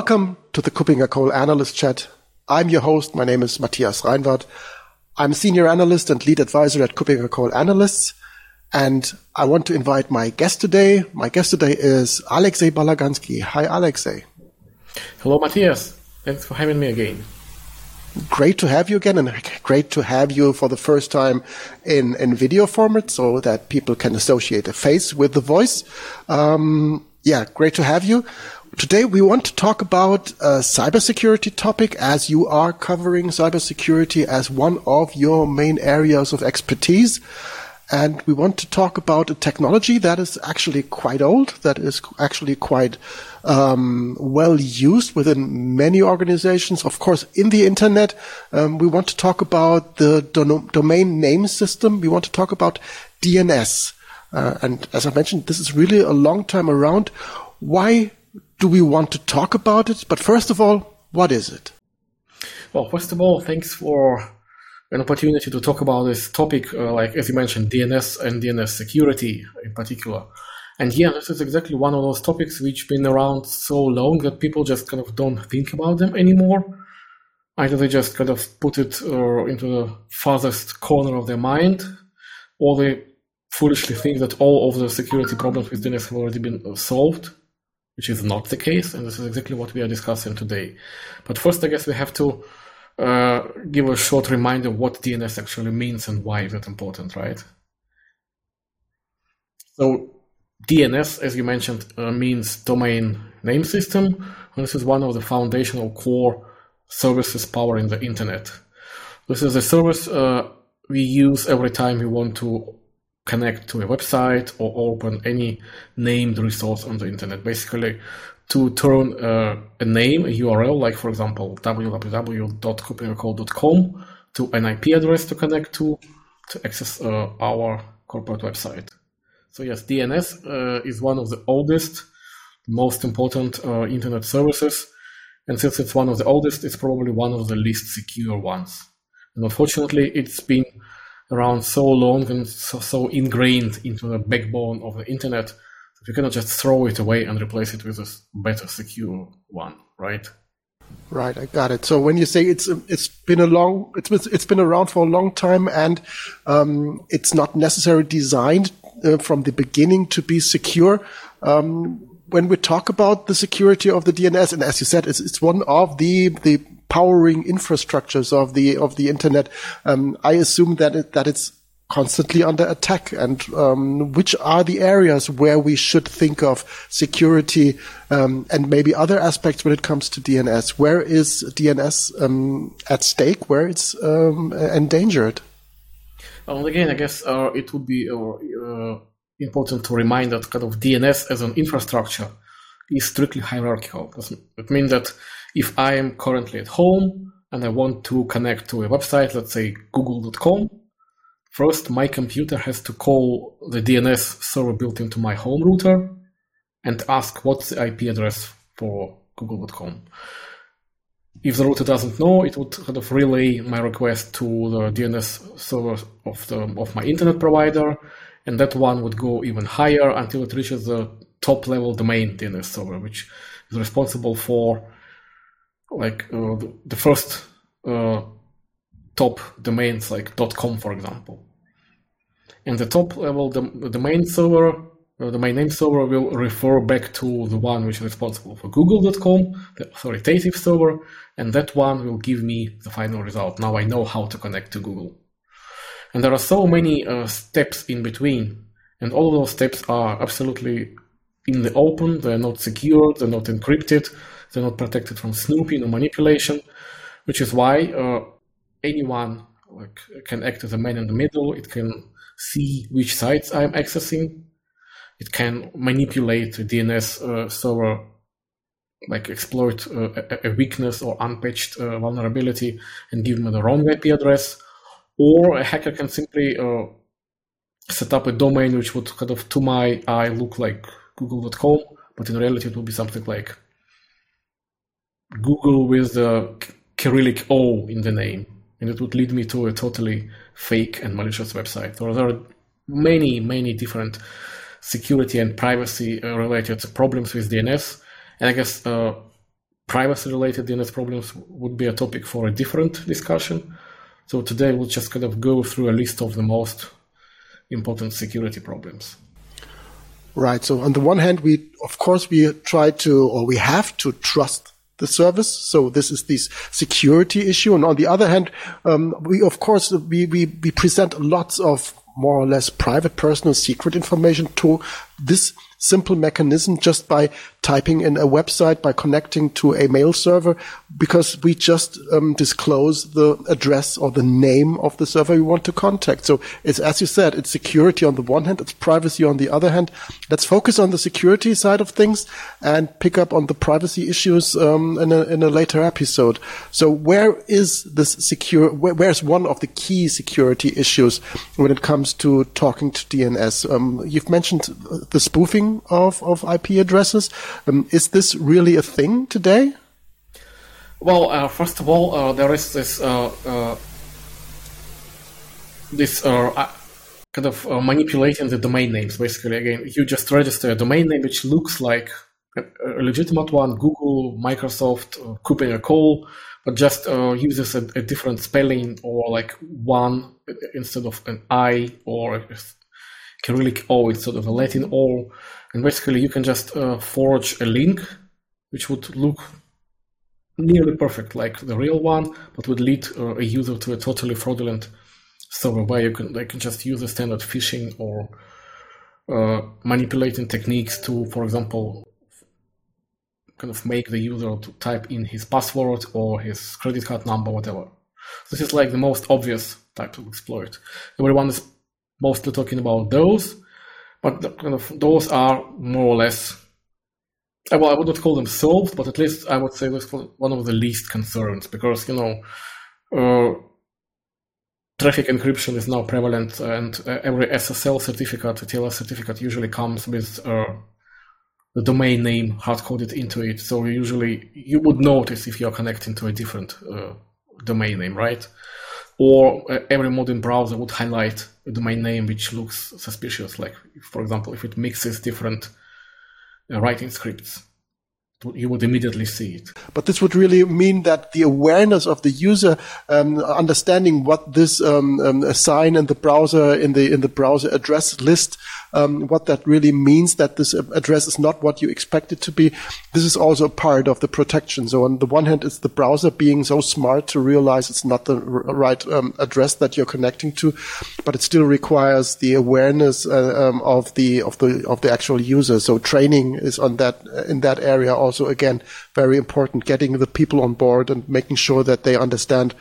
Welcome to the KuppingerCole Analyst Chat. I'm your host. My name is Matthias Reinwarth. I'm a senior analyst and lead advisor at KuppingerCole Analysts. And I want to invite my guest today. My guest today is Alexei Balaganski. Hi, Alexei. Hello, Matthias. Thanks for having me again. Great to have you again and great to have you for the first time in, in video format so that people can associate a face with the voice. Um, yeah, great to have you. Today we want to talk about a cybersecurity topic as you are covering cybersecurity as one of your main areas of expertise. And we want to talk about a technology that is actually quite old, that is actually quite um, well used within many organizations. Of course, in the internet, um, we want to talk about the do- domain name system. We want to talk about DNS. Uh, and as I mentioned, this is really a long time around. Why do we want to talk about it? But first of all, what is it? Well, first of all, thanks for an opportunity to talk about this topic, uh, like as you mentioned, DNS and DNS security in particular. And yeah, this is exactly one of those topics which been around so long that people just kind of don't think about them anymore. Either they just kind of put it uh, into the farthest corner of their mind, or they foolishly think that all of the security problems with DNS have already been solved which is not the case, and this is exactly what we are discussing today. But first, I guess we have to uh, give a short reminder what DNS actually means and why is it important, right? So, DNS, as you mentioned, uh, means domain name system, and this is one of the foundational core services powering the internet. This is a service uh, we use every time we want to connect to a website or open any named resource on the internet. Basically, to turn uh, a name, a URL, like for example www.kuppingercole.com, to an IP address to connect to to access uh, our corporate website. So yes, DNS uh, is one of the oldest, most important uh, internet services, and since it's one of the oldest, it's probably one of the least secure ones. And unfortunately, it's been around so long and so, so ingrained into the backbone of the internet that you cannot just throw it away and replace it with a better secure one, right? Right, I got it. So when you say it's it's been a long it's been, it's been around for a long time and um, it's not necessarily designed uh, from the beginning to be secure. Um, when we talk about the security of the DNS, and as you said, it's, it's one of the the powering infrastructures of the of the internet. Um, I assume that it, that it's constantly under attack and um, which are the areas where we should think of security um, and maybe other aspects when it comes to DNS where is DNS um, at stake? Where it's um, endangered? Well again I guess uh, it would be uh, uh, important to remind that kind of DNS as an infrastructure is strictly hierarchical. It means that if I am currently at home and I want to connect to a website, let's say google.com, first my computer has to call the DNS server built into my home router and ask what's the IP address for google.com. If the router doesn't know, it would kind of relay my request to the DNS server of the of my internet provider, and that one would go even higher until it reaches the top level domain DNS server, which is responsible for like uh, the first uh, top domains like .com, for example. And the top level the domain server, uh, the main name server will refer back to the one which is responsible for google.com, the authoritative server, and that one will give me the final result. Now I know how to connect to Google. And there are so many uh, steps in between, and all of those steps are absolutely in the open, they're not secured, they're not encrypted, they're not protected from snooping or manipulation, which is why uh, anyone like, can act as a man in the middle. It can see which sites I'm accessing. It can manipulate DNS uh, server, like exploit uh, a, weakness or unpatched uh, vulnerability and give me the wrong IP address. Or a hacker can simply uh, set up a domain which would kind of, to my eye, look like google.com, but in reality it would be something like Google with the Cyrillic O in the name, and it would lead me to a totally fake and malicious website. Or there are many, many different security and privacy uh, related problems with DNS. And I guess uh, privacy related DNS problems would be a topic for a different discussion. So today we'll just kind of go through a list of the most important security problems. Right. So on the one hand, we, of course, we try to, or we have to trust the service. So this is this security issue. And on the other hand, um, we, of course, we, we, we present lots of more or less private personal secret information to this simple mechanism just by typing in a website, by connecting to a mail server, because we just um, disclose the address or the name of the server we want to contact. So it's, as you said, it's security on the one hand, it's privacy on the other hand. Let's focus on the security side of things and pick up on the privacy issues um, in, a, in a later episode. So where is this secure, where, where's one of the key security issues when it comes to talking to DNS? Um, you've mentioned the spoofing of, of IP addresses. Um, is this really a thing today? Well, uh, first of all, uh, there is this uh, uh this uh, uh, kind of manipulating the domain names. Basically, again, you just register a domain name which looks like a, a legitimate one. Google, Microsoft, uh, a call, but just uses a, a, different spelling or like one instead of an I or a Cyrillic O instead of a Latin O and basically you can just uh, forge a link which would look nearly perfect like the real one but would lead uh, a user to a totally fraudulent server where you can they can just use a standard phishing or uh, manipulating techniques to for example kind of make the user to type in his password or his credit card number whatever. This is like the most obvious type of exploit. Everyone is mostly talking about those but kind of those are more or less well, I would not call them solved, but at least I would say this was one of the least concerns because you know uh, traffic encryption is now prevalent, and uh, every SSL certificate, TLS certificate, usually comes with uh, the domain name hard coded into it. So usually you would notice if you're connecting to a different uh, domain name, right? Or uh, every modern browser would highlight a domain name which looks suspicious. Like, for example, if it mixes different uh, writing scripts, you would immediately see it. But this would really mean that the awareness of the user, um, understanding what this um, um, sign in the browser in the in the browser address list um, what that really means that this address is not what you expect it to be. This is also a part of the protection. So on the one hand, it's the browser being so smart to realize it's not the right um, address that you're connecting to, but it still requires the awareness uh, um, of the of the of the actual user. So training is on that in that area also again very important. Getting the people on board and making sure that they understand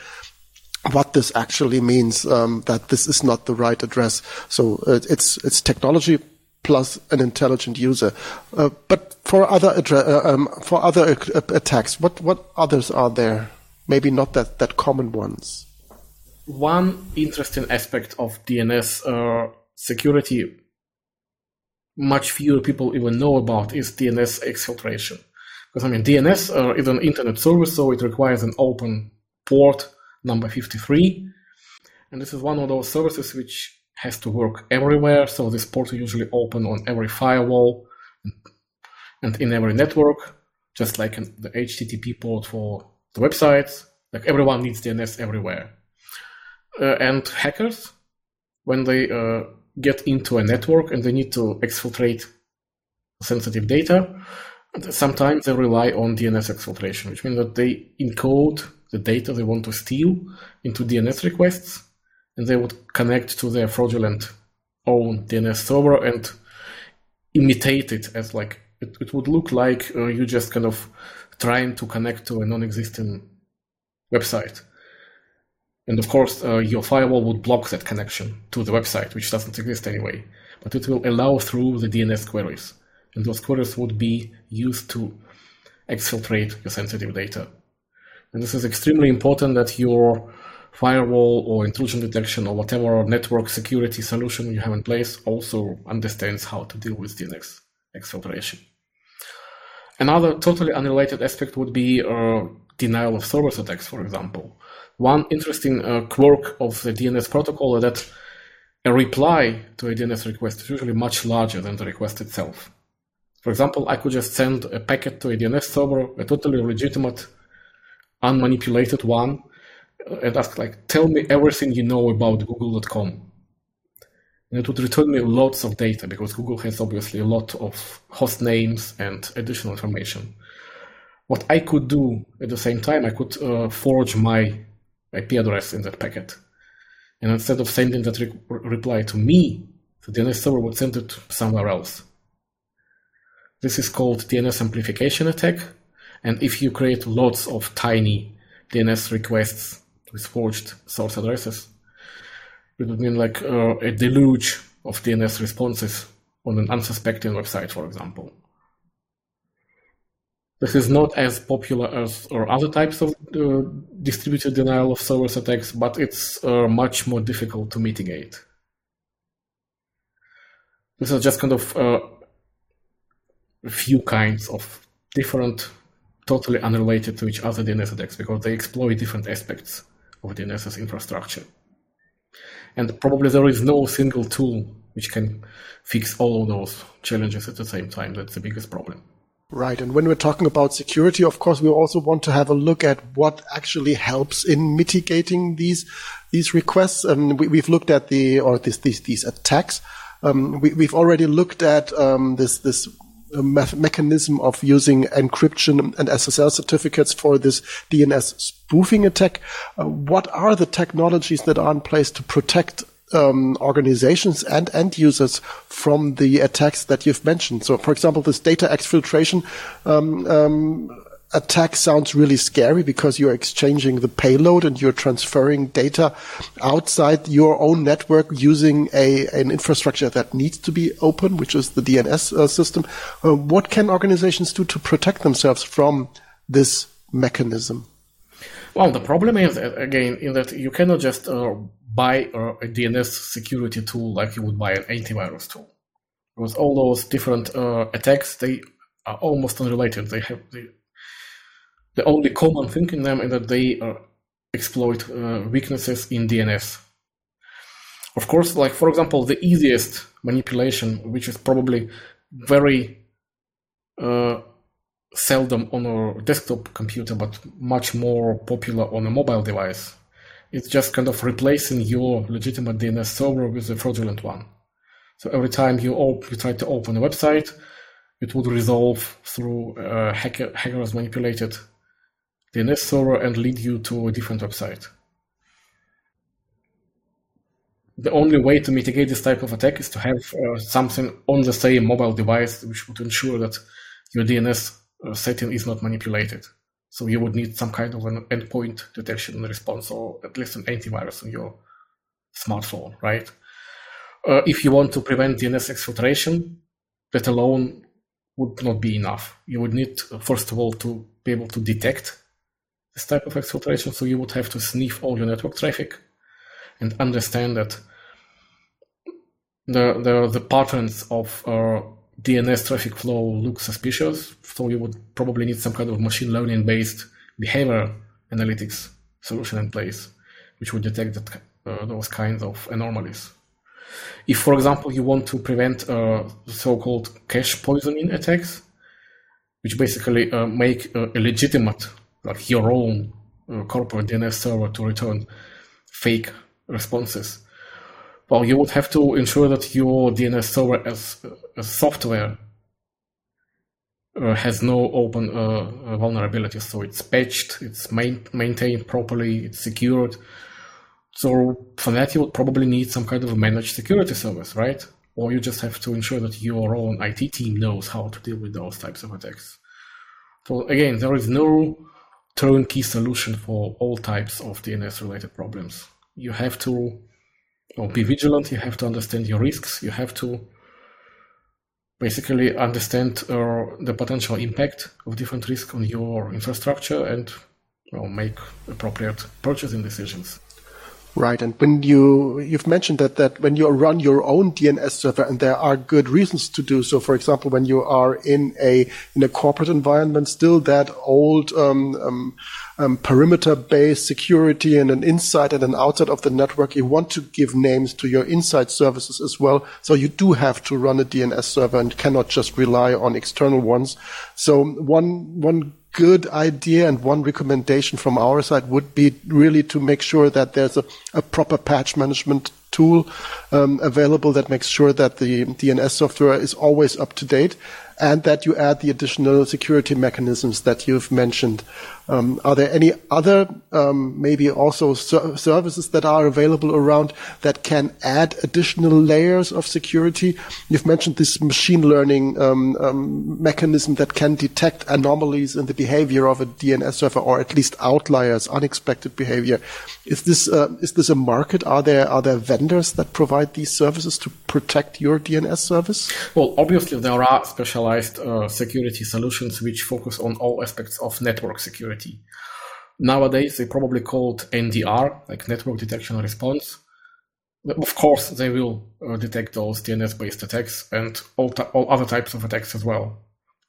what this actually means, um, that this is not the right address. So uh, it's it's technology plus an intelligent user. Uh, but for other uh, um, for other attacks, what what others are there? Maybe not that that common ones. One interesting aspect of DNS uh, security, much fewer people even know about, is DNS exfiltration. Because I mean, DNS uh, is an internet service, so it requires an open port number 53. And this is one of those services which has to work everywhere. So this port is usually open on every firewall and in every network, just like the HTTP port for the websites. Like everyone needs DNS everywhere. Uh, and hackers, when they uh, get into a network and they need to exfiltrate sensitive data, sometimes they rely on DNS exfiltration, which means that they encode the data they want to steal into DNS requests, and they would connect to their fraudulent own DNS server and imitate it as like it, it would look like uh, you just kind of trying to connect to a non-existing website. And of course, uh, your firewall would block that connection to the website, which doesn't exist anyway. But it will allow through the DNS queries. And those queries would be used to exfiltrate your sensitive data. And this is extremely important that your firewall or intrusion detection or whatever network security solution you have in place also understands how to deal with DNS exfiltration. Another totally unrelated aspect would be uh, denial of service attacks, for example. One interesting uh, quirk of the DNS protocol is that a reply to a DNS request is usually much larger than the request itself. For example, I could just send a packet to a DNS server, a totally legitimate, unmanipulated one, and ask like, tell me everything you know about google.com. And it would return me lots of data because Google has obviously a lot of host names and additional information. What I could do at the same time, I could uh, forge my IP address in that packet. And instead of sending that re- reply to me, the DNS server would send it somewhere else. This is called DNS amplification attack. And if you create lots of tiny DNS requests with forged source addresses, it would mean like uh, a deluge of DNS responses on an unsuspecting website, for example. This is not as popular as or other types of uh, distributed denial of service attacks, but it's uh, much more difficult to mitigate. This is just kind of uh, few kinds of different, totally unrelated to each other DNS attacks because they exploit different aspects of DNS's infrastructure. And probably there is no single tool which can fix all of those challenges at the same time. That's the biggest problem. Right. And when we're talking about security, of course, we also want to have a look at what actually helps in mitigating these, these requests. And we, have looked at the, or this, these, these attacks. Um, we, have already looked at, um, this, this me mechanism of using encryption and SSL certificates for this DNS spoofing attack. Uh, what are the technologies that are in place to protect um, organizations and end users from the attacks that you've mentioned. So, for example, this data exfiltration um, um, attack sounds really scary because you're exchanging the payload and you're transferring data outside your own network using a an infrastructure that needs to be open, which is the DNS uh, system. Uh, what can organizations do to protect themselves from this mechanism? Well, the problem is again in that you cannot just uh, buy a DNS security tool like you would buy an antivirus tool. Because all those different uh, attacks, they are almost unrelated. They have the, the only common thing in them is that they uh, exploit uh, weaknesses in DNS. Of course, like for example, the easiest manipulation, which is probably very uh, seldom on a desktop computer, but much more popular on a mobile device, it's just kind of replacing your legitimate DNS server with a fraudulent one. So every time you, op- you try to open a website, it would resolve through a hacker, hackers manipulated DNS server and lead you to a different website. The only way to mitigate this type of attack is to have uh, something on the same mobile device which would ensure that your DNS uh, setting is not manipulated. So you would need some kind of an endpoint detection and response, or at least an antivirus on your smartphone, right? Uh, if you want to prevent DNS exfiltration, that alone would not be enough. You would need, first of all, to be able to detect this type of exfiltration. So you would have to sniff all your network traffic and understand that the the, the patterns of uh, DNS traffic flow look suspicious, so you would probably need some kind of machine learning based behavior analytics solution in place, which would detect that, uh, those kinds of anomalies. If, for example, you want to prevent uh, so-called cache poisoning attacks, which basically uh, make uh, a legitimate, like your own uh, corporate DNS server to return fake responses, well, you would have to ensure that your DNS server as, as software uh, has no open uh, vulnerabilities. So it's patched, it's main, maintained properly, it's secured. So for that, you would probably need some kind of managed security service, right? Or you just have to ensure that your own IT team knows how to deal with those types of attacks. So again, there is no turnkey solution for all types of DNS related problems. You have to be vigilant. You have to understand your risks. You have to basically understand uh, the potential impact of different risks on your infrastructure and well, make appropriate purchasing decisions. Right, and when you you've mentioned that that when you run your own DNS server, and there are good reasons to do so. For example, when you are in a in a corporate environment, still that old um, um, um, perimeter-based security and an inside and an outside of the network. You want to give names to your inside services as well, so you do have to run a DNS server and cannot just rely on external ones. So one one good idea and one recommendation from our side would be really to make sure that there's a, a proper patch management tool um, available that makes sure that the DNS software is always up to date and that you add the additional security mechanisms that you've mentioned. Um, are there any other, um, maybe also ser- services that are available around that can add additional layers of security? You've mentioned this machine learning um, um mechanism that can detect anomalies in the behavior of a DNS server, or at least outliers, unexpected behavior. Is this uh, is this a market? Are there are there vendors that provide these services to protect your DNS service? Well, obviously there are specialized uh, security solutions which focus on all aspects of network security. Nowadays, they probably called NDR, like network detection and response. Of course, they will uh, detect those DNS-based attacks and all, all other types of attacks as well,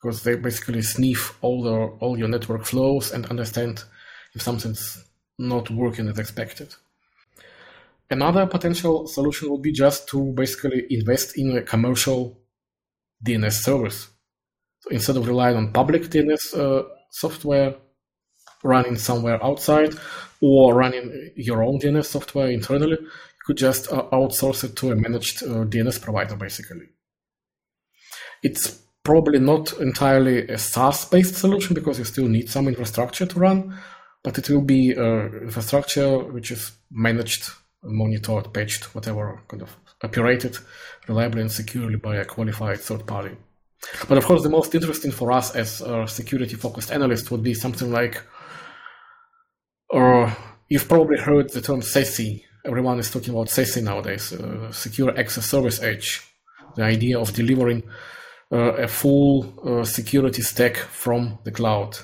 because they basically sniff all the all your network flows and understand if something's not working as expected. Another potential solution would be just to basically invest in a commercial DNS service. So instead of relying on public DNS uh, software running somewhere outside or running your own DNS software internally, you could just uh, outsource it to a managed uh, DNS provider, basically. It's probably not entirely a SaaS-based solution because you still need some infrastructure to run, but it will be uh, infrastructure which is managed, monitored, patched, whatever kind of operated reliably and securely by a qualified third party. But of course, the most interesting for us as a security focused analyst would be something like, or you've probably heard the term SASE. Everyone is talking about SASE nowadays, uh, Secure Access Service Edge. The idea of delivering uh, a full uh, security stack from the cloud.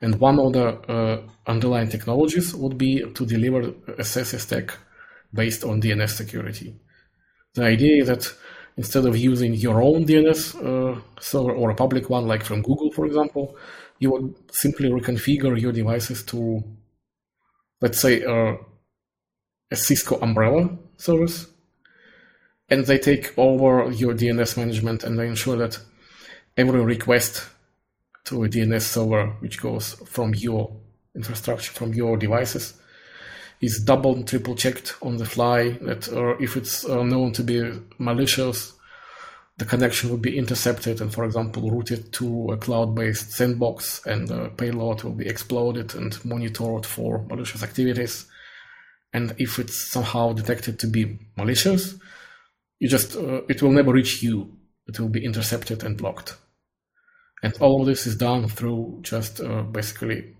And one of the uh, underlying technologies would be to deliver a SASE stack based on DNS security. The idea is that instead of using your own DNS uh, server or a public one, like from Google, for example, you would simply reconfigure your devices to, let's say, uh, a Cisco umbrella service, and they take over your DNS management and they ensure that every request to a DNS server which goes from your infrastructure, from your devices, is double and triple checked on the fly that uh, if it's uh, known to be malicious, the connection will be intercepted and, for example, routed to a cloud-based sandbox and the payload will be exploded and monitored for malicious activities. And if it's somehow detected to be malicious, you just, uh, it will never reach you. It will be intercepted and blocked. And all of this is done through just uh, basically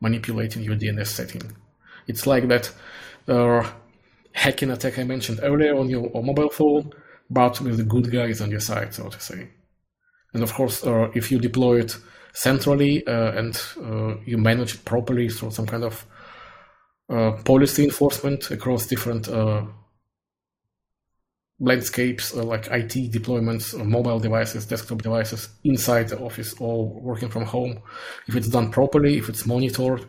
manipulating your DNS setting. It's like that uh, hacking attack I mentioned earlier on your mobile phone, but with the good guys on your side, so to say. And of course, uh, if you deploy it centrally uh, and uh, you manage it properly through some kind of uh, policy enforcement across different uh, landscapes like IT deployments, mobile devices, desktop devices inside the office or working from home. If it's done properly, if it's monitored,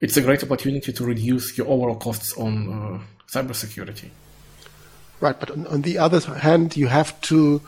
it's a great opportunity to reduce your overall costs on uh, cybersecurity. Right, but on, on, the other hand, you have to,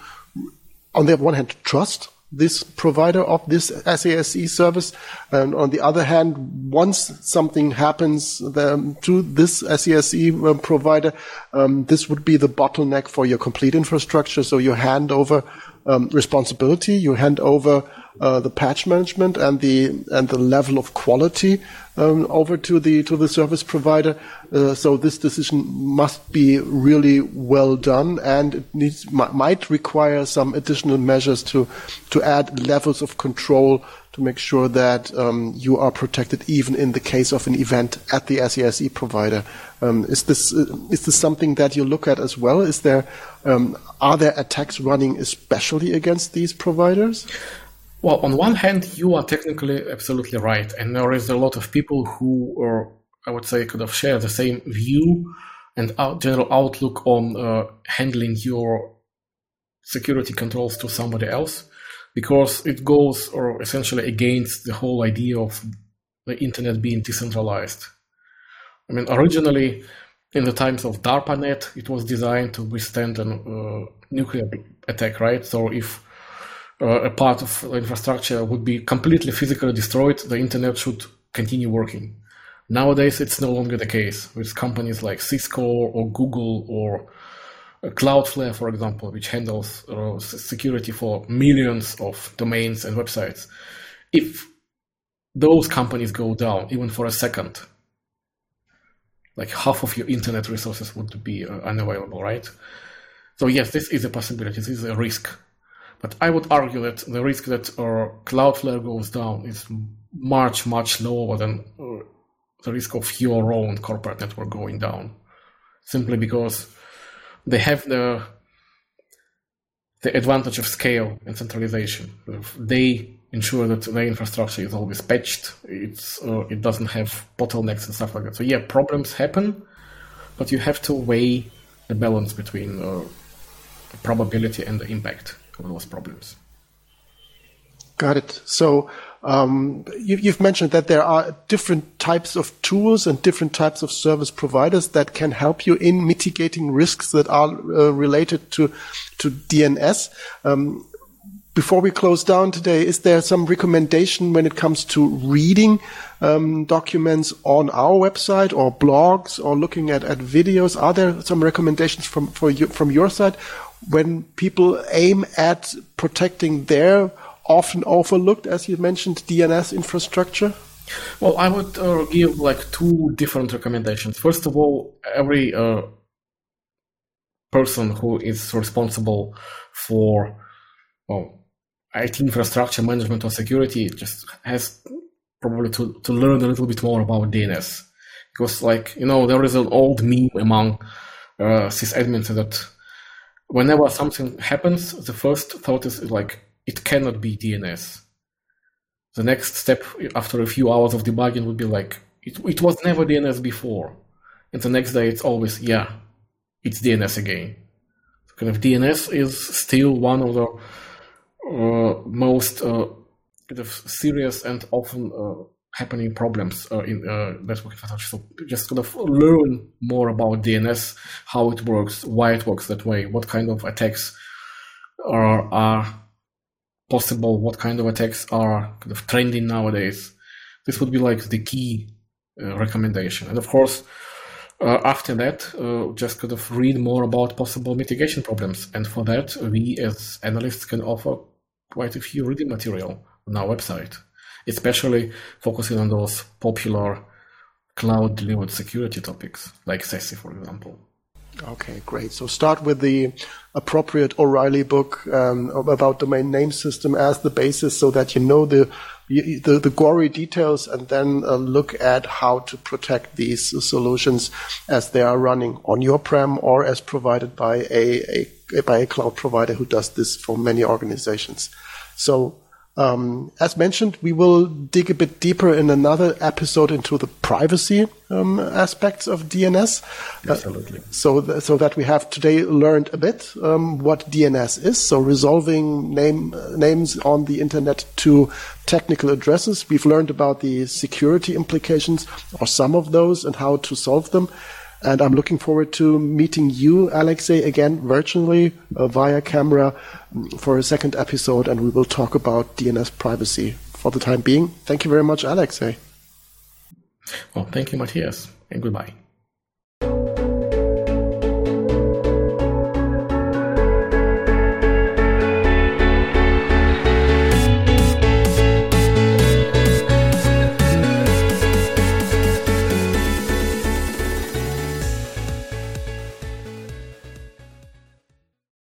on the one hand, trust this provider of this SASE service, and on the other hand, once something happens um, to this SASE um, provider, um, this would be the bottleneck for your complete infrastructure. So you hand over um, responsibility, you hand over uh, the patch management and the and the level of quality um, over to the to the service provider. Uh, so this decision must be really well done, and it needs might require some additional measures to to add levels of control to make sure that um, you are protected even in the case of an event at the SASE provider. Um, is this uh, is this something that you look at as well? Is there um, are there attacks running especially against these providers? Well, on one hand, you are technically absolutely right, and there is a lot of people who are I would say, could have shared the same view and out, general outlook on uh, handling your security controls to somebody else, because it goes or essentially against the whole idea of the internet being decentralized. I mean, originally, in the times of DARPANET, it was designed to withstand a uh, nuclear attack, right? So if a part of the infrastructure would be completely physically destroyed, the internet should continue working. Nowadays, it's no longer the case with companies like Cisco or Google or uh, Cloudflare, for example, which handles uh, security for millions of domains and websites. If those companies go down, even for a second, like half of your internet resources would be uh, unavailable, right? So yes, this is a possibility. This is a risk. But I would argue that the risk that Cloudflare goes down is much, much lower than uh, the risk of your own corporate network going down. Simply because they have the the advantage of scale and centralization. They ensure that their infrastructure is always patched. It's uh, it doesn't have bottlenecks and stuff like that. So yeah, problems happen, but you have to weigh the balance between uh, the probability and the impact of those problems. Got it. So um, you, have mentioned that there are different types of tools and different types of service providers that can help you in mitigating risks that are uh, related to to DNS. Um, before we close down today, is there some recommendation when it comes to reading um, documents on our website or blogs or looking at, at videos? Are there some recommendations from for you, from your side when people aim at protecting their often overlooked, as you mentioned, DNS infrastructure? Well, I would uh, give like two different recommendations. First of all, every uh, person who is responsible for well, IT infrastructure management or security just has probably to, to learn a little bit more about DNS. Because, like, you know, there is an old meme among uh, sysadmins that whenever something happens, the first thought is like, it cannot be DNS. The next step after a few hours of debugging would be like, it, it was never DNS before. And the next day it's always, yeah, it's DNS again. So kind of DNS is still one of the uh, most uh, kind of serious and often uh, happening problems uh, in uh, network infrastructure. So just kind of learn more about DNS, how it works, why it works that way, what kind of attacks are, are possible, what kind of attacks are kind of trending nowadays. This would be like the key uh, recommendation. And of course, uh, after that, uh, just kind of read more about possible mitigation problems. And for that, we as analysts can offer quite a few reading material on our website especially focusing on those popular cloud delivered security topics like SASE, for example. Okay, great. So start with the appropriate O'Reilly book um, about domain name system as the basis, so that you know the the, the gory details, and then uh, look at how to protect these solutions as they are running on your prem or as provided by a, a by a cloud provider who does this for many organizations. So um, as mentioned, we will dig a bit deeper in another episode into the privacy um, aspects of DNS. Uh, Absolutely. Uh, so, th- so that we have today learned a bit um, what DNS is. So, resolving name uh, names on the internet to technical addresses. We've learned about the security implications, or some of those, and how to solve them. And I'm looking forward to meeting you, Alexei, again virtually uh, via camera mm, for a second episode, and we will talk about DNS privacy. For the time being, thank you very much, Alexei. Well, thank you, Matthias, and goodbye.